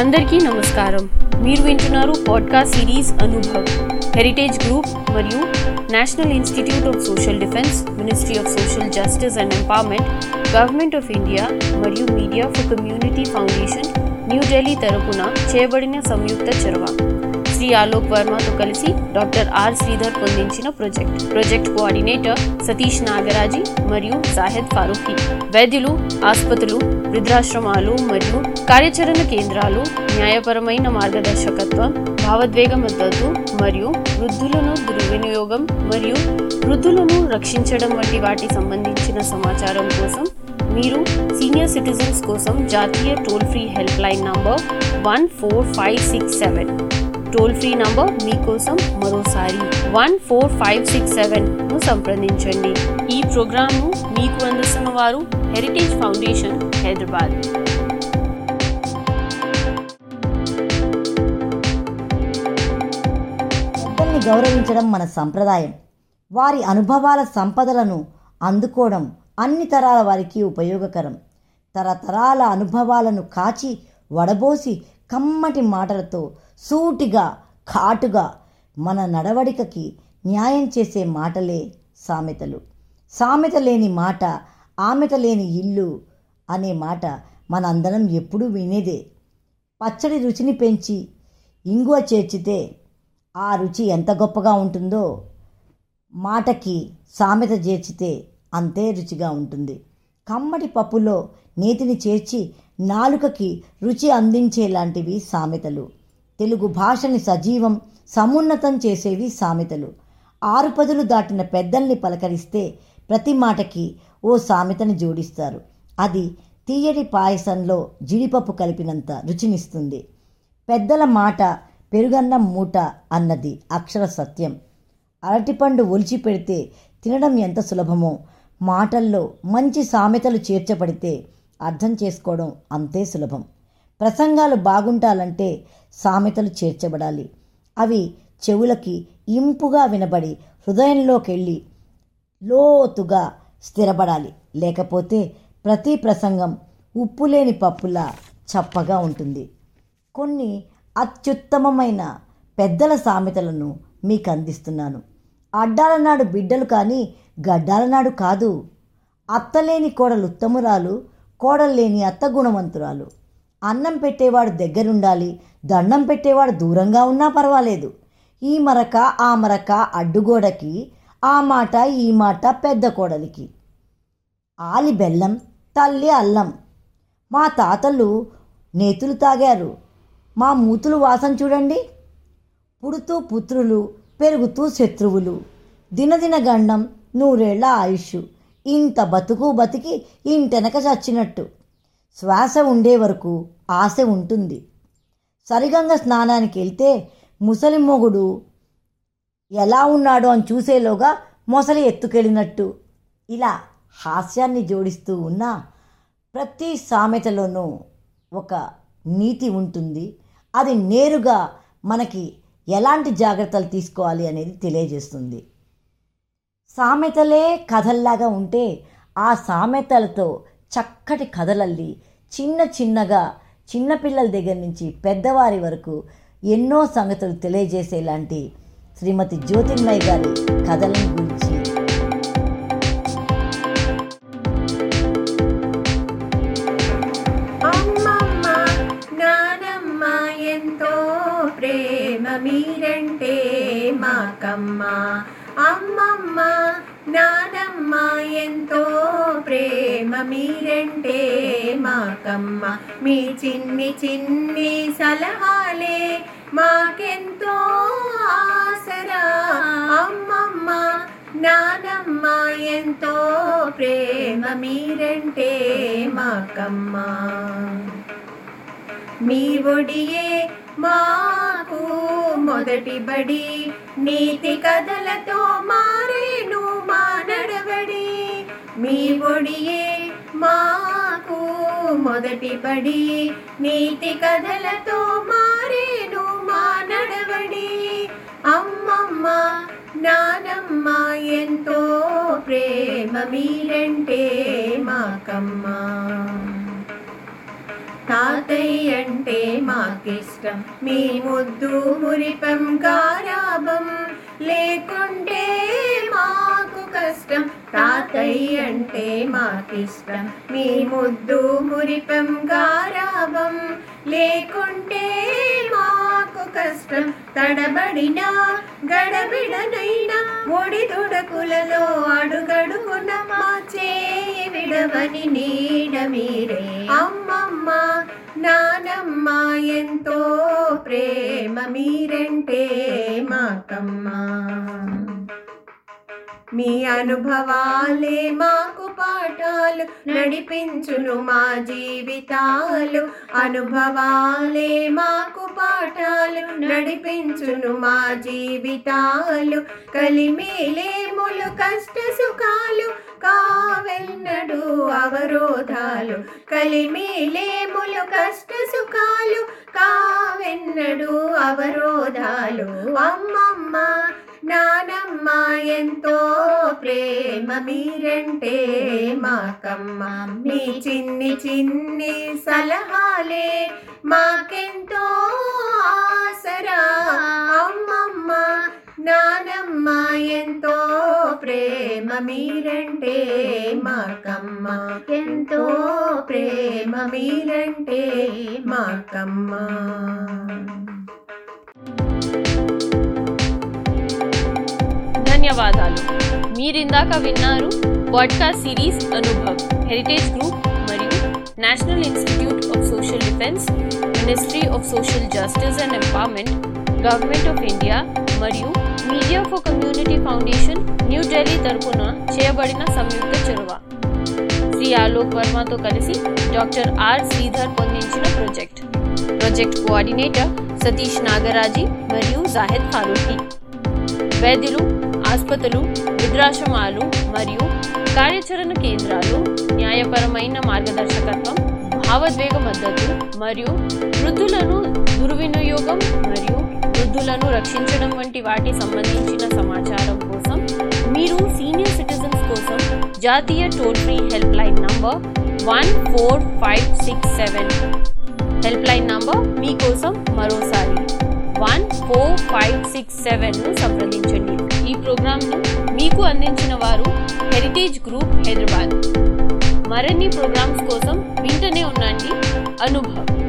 అందరికీ నమస్కారం. మీరు వింటున్నారు podcast series Anubhav heritage group మరియు national institute of social defence ministry of social justice and empowerment government of India మరియు media for community foundation New Delhi తరపున చేయబడిన సంయుక్త చొరవ. శ్రీ ఆలోక్ వర్మతో కలిసి doctor R Sridhar పొందించిన project. Project coordinator Satish Nagaraji మరియు సాహెద్ ఫారూఖీ వైద్యులు ఆసుపత్రులు వృద్ధాశ్రమాలు మరియు కార్యాచరణ కేంద్రాలు న్యాయపరమైన మార్గదర్శకత్వం భావోద్వేగ మద్దతు మరియు వృద్ధులను దుర్వినియోగం మరియు వృద్ధులను రక్షించడం వంటి వాటి సంబంధించిన సమాచారం కోసం మీరు సీనియర్ సిటిజన్స్ కోసం జాతీయ toll free help line number one four five six seven. Toll free number మీకోసం మరోసారి వన్ ఫోర్ ఫైవ్ సిక్స్ సెవెన్ను సంప్రదించండి. ఈ ప్రోగ్రాంను మీకు అందిస్తున్న వారు హెరిటేజ్ ఫౌండేషన్ హైదరాబాద్. పెద్దల్ని గౌరవించడం మన సంప్రదాయం. వారి అనుభవాల సంపదలను అందుకోవడం అన్ని తరాల వారికి ఉపయోగకరం. తరతరాల అనుభవాలను కాచి వడబోసి కమ్మటి మాటలతో సూటిగా ఘాటుగా మన నడవడికకి న్యాయం చేసే మాటలే సామెతలు. సామెత లేని మాట ఆమెత లేని ఇల్లు అనే మాట మనందరం ఎప్పుడూ వినేదే. పచ్చడి రుచిని పెంచి ఇంగువ చేర్చితే ఆ రుచి ఎంత గొప్పగా ఉంటుందో మాటకి సామెత చేర్చితే అంతే రుచిగా ఉంటుంది. కమ్మటి పప్పులో నేతిని చేర్చి నాలుకకి రుచి అందించేలాంటివి సామెతలు. తెలుగు భాషని సజీవం సమున్నతం చేసేవి సామెతలు. ఆరు పదులు దాటిన పెద్దల్ని పలకరిస్తే ప్రతి మాటకి ఓ సామెతని జోడిస్తారు. అది తీయటి పాయసంలో జీడిపప్పు కలిపినంత రుచినిస్తుంది. పెద్దల మాట పెరుగన్నం మూట అన్నది అక్షర సత్యం. అరటిపండు ఒలిచి పెడితే తినడం ఎంత సులభమో మాటల్లో మంచి సామెతలు చేర్చబడితే అర్థం చేసుకోవడం అంతే సులభం. ప్రసంగాలు బాగుంటాలంటే సామెతలు చేర్చబడాలి. అవి చెవులకి ఇంపుగా వినబడి హృదయంలోకెళ్ళి లోతుగా స్థిరపడాలి. లేకపోతే ప్రతి ప్రసంగం ఉప్పులేని పప్పులా చప్పగా ఉంటుంది. కొన్ని అత్యుత్తమమైన పెద్దల సామెతలను మీకు అందిస్తున్నాను అడ్డాలనాడు బిడ్డలు కానీ గడ్డాల నాడు కాదు. అత్తలేని కోడలు ఉత్తమురాలు కోడలు లేని అత్త గుణవంతురాలు అన్నం పెట్టేవాడు దగ్గరుండాలి దండం పెట్టేవాడు దూరంగా ఉన్నా పర్వాలేదు. ఈ మరక ఆ మరక అడ్డుగోడకి ఆ మాట ఈ మాట పెద్ద కోడలికి. ఆలి బెల్లం తల్లి అల్లం. మా తాతలు నేతులు తాగారు. మా మూతులు వాసన చూడండి. పుడుతూ పుత్రులు పెరుగుతూ శత్రువులు. దినదిన గండం నూరేళ్ళ ఆయుష్. ఇంత బతుకు బతికి ఇంటెనక చచ్చినట్టు. శ్వాస ఉండే వరకు ఆశ ఉంటుంది. సరిగంగ స్నానానికి వెళ్తే ముసలి మొగుడు ఎలా ఉన్నాడో అని చూసేలోగా మొసలి ఎత్తుకెళ్ళినట్టు. ఇలా హాస్యాన్ని జోడిస్తూ ఉన్న ప్రతి సామెతలోనూ ఒక నీతి ఉంటుంది. అది నేరుగా మనకి ఎలాంటి జాగ్రత్తలు తీసుకోవాలి అనేది తెలియజేస్తుంది. సామెతలే కథల్లాగా ఉంటే ఆ సామెతలతో చక్కటి కథలల్లి చిన్న చిన్నగా చిన్నపిల్లల దగ్గర నుంచి పెద్దవారి వరకు ఎన్నో సంగతులు తెలియజేసేలాంటి శ్రీమతి జ్యోతిర్మయ్య గారి కథలను గురించి. అమ్మమ్మ నానమ్మ ఎంతో ప్రేమ మీరంటే మాకమ్మ. అమ్మమ్మ నానమ్మ ఎంతో ప్రేమ ప్రేమ మీరంటే మాకమ్మ. మీ చిన్ని చిన్ని సలహాలే. మాకెంతో ఆసరా. అమ్మమ్మ నానమ్మ ఎంతో ప్రేమ మీరంటే మాకమ్మ. మీ ఒడియే మాకు మొదటి బడి. నీతి కథలతో మారేను మా నడవడి. మీ ఒడియే మాకు మొదటి బడి నీతి కథలతో మారేను మా నడవడి. అమ్మమ్మ నానమ్మ ఎంతో ప్రేమ మీరంటే మాకమ్మ. తాతయ్య అంటే మాకిష్టం మీ ముద్దు మురిపం గారాబం లేకుంటే కష్టం తాతయ్య అంటే మాకిష్టం. మీ ముద్దు మురిపం గారాబం లేకుంటే మాకు కష్టం. తడబడినా గడబిడనైనా ఒడి దుడకులలో అడుగడుగున మా చేయి విడవని నీడ మీరే. అమ్మమ్మ నానమ్మ ఎంతో ప్రేమ మీరంటే మాకమ్మ. మీ అనుభవాలే మాకు పాఠాలు నడిపించును మా జీవితాలు. అనుభవాలే మాకు పాఠాలు నడిపించును మా జీవితాలు. కలిమేలేములు కష్ట సుఖాలు కావెన్నడు అవరోధాలు. కలిమేలేములు కష్ట సుఖాలు. కావెన్నడు అవరోధాలు. అమ్మమ్మ నానమ్మ ఎంతో ప్రేమ మీరంటే మాకమ్మ. మీ చిన్ని చిన్ని సలహాలే మాకెంతో ఆసరా. అమ్మమ్మ నానమ్మ ఎంతో ప్రేమ మీరంటే మాకమ్మ ఎంతో ప్రేమ మీరంటే మాకమ్మ ధన్యవాదాలు. మీరిందాక విన్నారు podcast series Anubhav heritage group మరియు national institute of social defence ministry of social justice and empowerment government of India మరియు media for community foundation New Delhi తరపున చేయబడిన సంయుక్త చొరవ. శ్రీ ఆలోక్ వర్మతో కలిసి doctor R Sridhar పొందించిన project. Project coordinator Satish Nagaraji మరియు జాహిద్ ఫారూఖీ వైద్యులు ఆసుపత్రులు వృద్ధాశ్రమాలు మరియు కార్యాచరణ కేంద్రాలు న్యాయపరమైన మార్గదర్శకత్వం భావోద్వేగ మద్దతు మరియు వృద్ధులను దుర్వినియోగం మరియు వృద్ధులను రక్షించడం వంటి వాటి సంబంధించిన సమాచారం కోసం మీరు సీనియర్ సిటిజన్స్ కోసం జాతీయ toll free help line number one four five six seven help line number మీకోసం మరోసారి వన్ ఫోర్ ఫైవ్ సిక్స్ సెవెన్ను సంప్రదించండి. ఈ ప్రోగ్రాంను మీకు అందించిన వారు హెరిటేజ్ గ్రూప్ హైదరాబాద్ మరిన్ని ప్రోగ్రామ్స్ కోసం వింటనే ఉండండి. అనుభవ్.